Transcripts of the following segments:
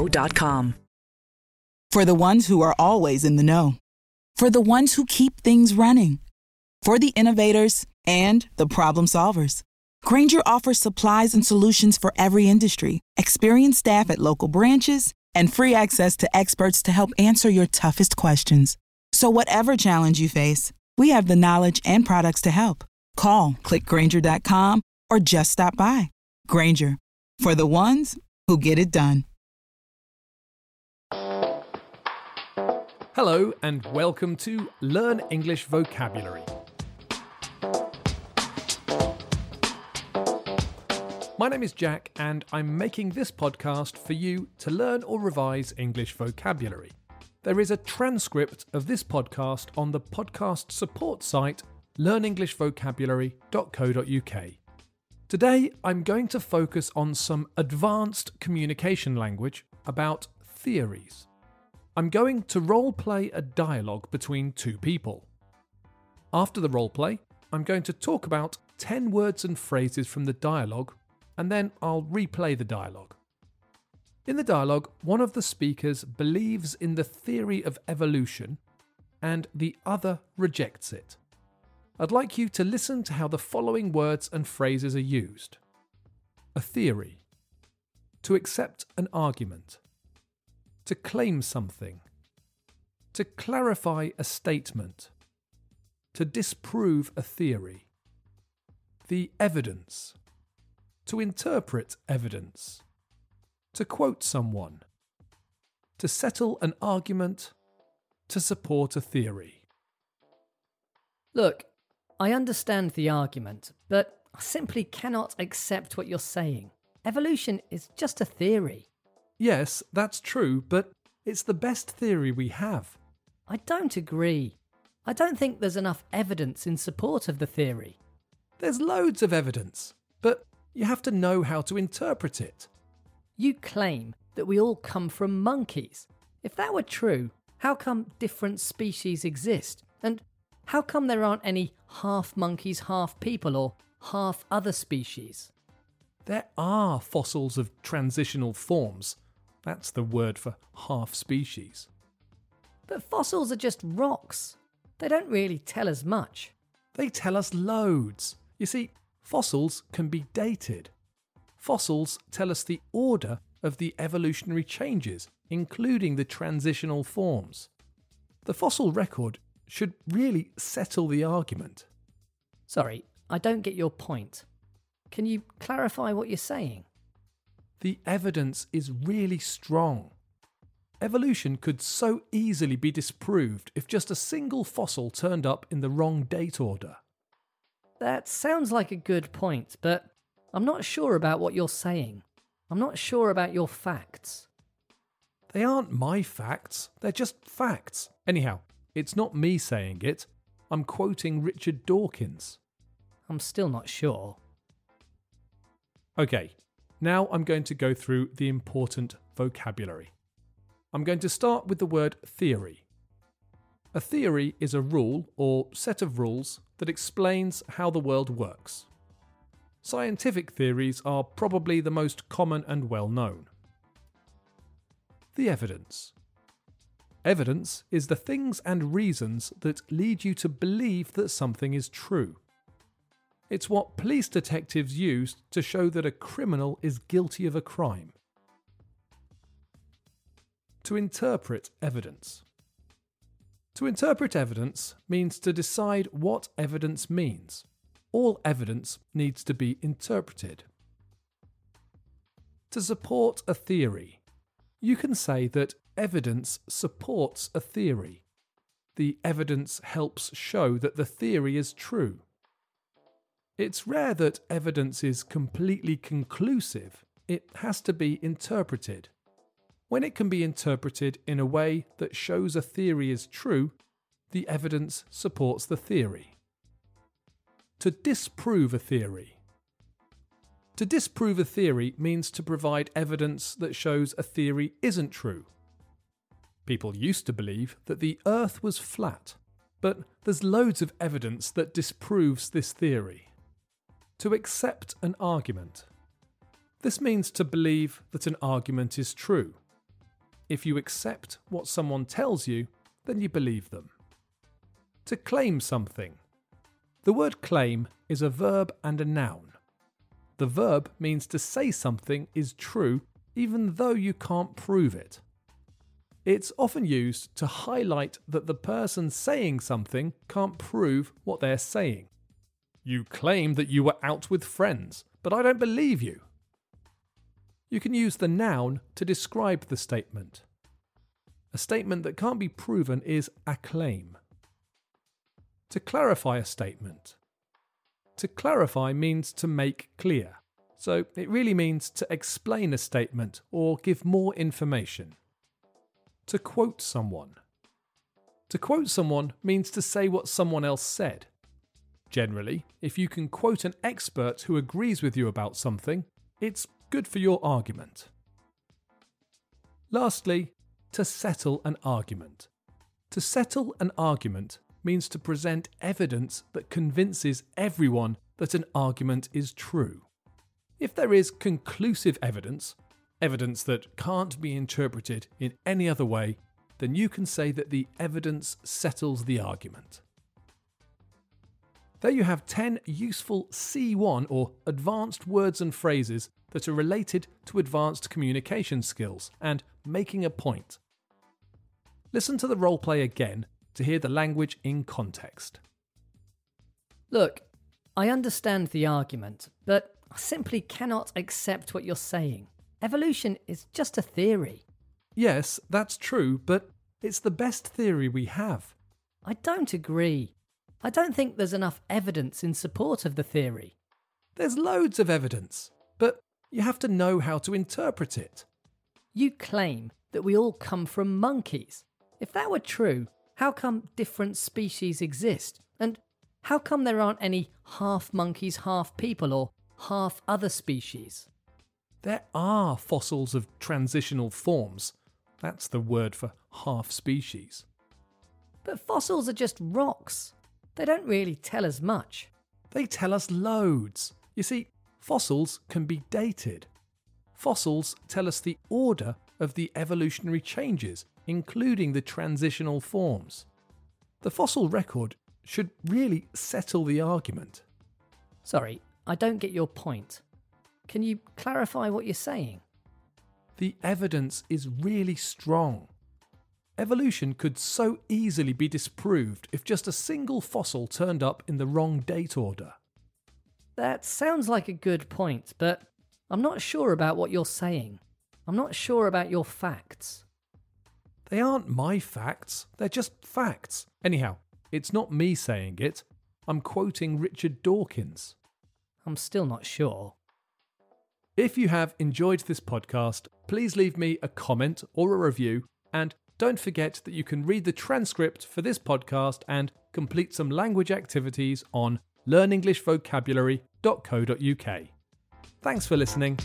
Cancerscreeninfo.com. For the ones who are always in the know, for the ones who keep things running, for the innovators and the problem solvers. Grainger offers supplies and solutions for every industry, experienced staff at local branches, and free access to experts to help answer your toughest questions. So, whatever challenge you face, we have the knowledge and products to help. Call clickgrainger.com or just stop by. Grainger for the ones who get it done. Hello, and welcome to Learn English Vocabulary. My name is Jack, and I'm making this podcast for you to learn or revise English vocabulary. There is a transcript of this podcast on the podcast support site learnenglishvocabulary.co.uk. Today, I'm going to focus on some advanced communication language about theories. I'm going to role play a dialogue between two people. After the role play, I'm going to talk about 10 words and phrases from the dialogue, and then I'll replay the dialogue. In the dialogue, one of the speakers believes in the theory of evolution, and the other rejects it. I'd like you to listen to how the following words and phrases are used a theory, to accept an argument, to claim something, to clarify a statement, to disprove a theory, the evidence, to interpret evidence, to quote someone, to settle an argument, to support a theory. Look, I understand the argument, but I simply cannot accept what you're saying. Evolution is just a theory. Yes, that's true, but it's the best theory we have. I don't agree. I don't think there's enough evidence in support of the theory. There's loads of evidence, but you have to know how to interpret it. You claim that we all come from monkeys. If that were true, how come different species exist? And how come there aren't any half monkeys, half people, or half other species? There are fossils of transitional forms. That's the word for half species. But fossils are just rocks. They don't really tell us much. They tell us loads. You see, fossils can be dated. Fossils tell us the order of the evolutionary changes, including the transitional forms. The fossil record should really settle the argument. Sorry, I don't get your point. Can you clarify what you're saying? The evidence is really strong. Evolution could so easily be disproved if just a single fossil turned up in the wrong date order. That sounds like a good point, but I'm not sure about what you're saying. I'm not sure about your facts. They aren't my facts, they're just facts. Anyhow, it's not me saying it. I'm quoting Richard Dawkins. I'm still not sure. Okay, now I'm going to go through the important vocabulary. I'm going to start with the word theory. A theory is a rule or set of rules that explains how the world works. Scientific theories are probably the most common and well known. The evidence. Evidence is the things and reasons that lead you to believe that something is true. It's what police detectives use to show that a criminal is guilty of a crime. To interpret evidence. To interpret evidence means to decide what evidence means. All evidence needs to be interpreted. To support a theory, you can say that evidence supports a theory. The evidence helps show that the theory is true. It's rare that evidence is completely conclusive, it has to be interpreted. when it can be interpreted in a way that shows a theory is true, the evidence supports the theory. To disprove a theory. To disprove a theory means to provide evidence that shows a theory isn't true. People used to believe that the Earth was flat, but there's loads of evidence that disproves this theory. To accept an argument. This means to believe that an argument is true. If you accept what someone tells you, then you believe them. To claim something. The word claim is a verb and a noun. The verb means to say something is true even though you can't prove it. It's often used to highlight that the person saying something can't prove what they're saying. You claim that you were out with friends, but I don't believe you. You can use the noun to describe the statement. A statement that can't be proven is a claim. To clarify a statement. To clarify means to make clear, so it really means to explain a statement or give more information. To quote someone. To quote someone means to say what someone else said. Generally, if you can quote an expert who agrees with you about something, it's good for your argument. Lastly, to settle an argument. To settle an argument means to present evidence that convinces everyone that an argument is true. If there is conclusive evidence, evidence that can't be interpreted in any other way, then you can say that the evidence settles the argument. There you have 10 useful C1 or advanced words and phrases that are related to advanced communication skills and making a point. Listen to the roleplay again to hear the language in context. Look, I understand the argument, but I simply cannot accept what you're saying. Evolution is just a theory. Yes, that's true, but it's the best theory we have. I don't agree. I don't think there's enough evidence in support of the theory. There's loads of evidence, but you have to know how to interpret it. You claim that we all come from monkeys. If that were true, how come different species exist? And how come there aren't any half monkeys, half people, or half other species? There are fossils of transitional forms. That's the word for half species. But fossils are just rocks. They don't really tell us much. They tell us loads. You see, fossils can be dated. Fossils tell us the order of the evolutionary changes, including the transitional forms. The fossil record should really settle the argument. Sorry, I don't get your point. Can you clarify what you're saying? The evidence is really strong. Evolution could so easily be disproved if just a single fossil turned up in the wrong date order. That sounds like a good point, but I'm not sure about what you're saying. I'm not sure about your facts. They aren't my facts, they're just facts. Anyhow, it's not me saying it. I'm quoting Richard Dawkins. I'm still not sure. If you have enjoyed this podcast, please leave me a comment or a review, and don't forget that you can read the transcript for this podcast and complete some language activities on learnenglishvocabulary.co.uk. Thanks for listening.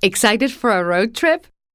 Excited for a road trip?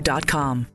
Cancerscreeninfo.com.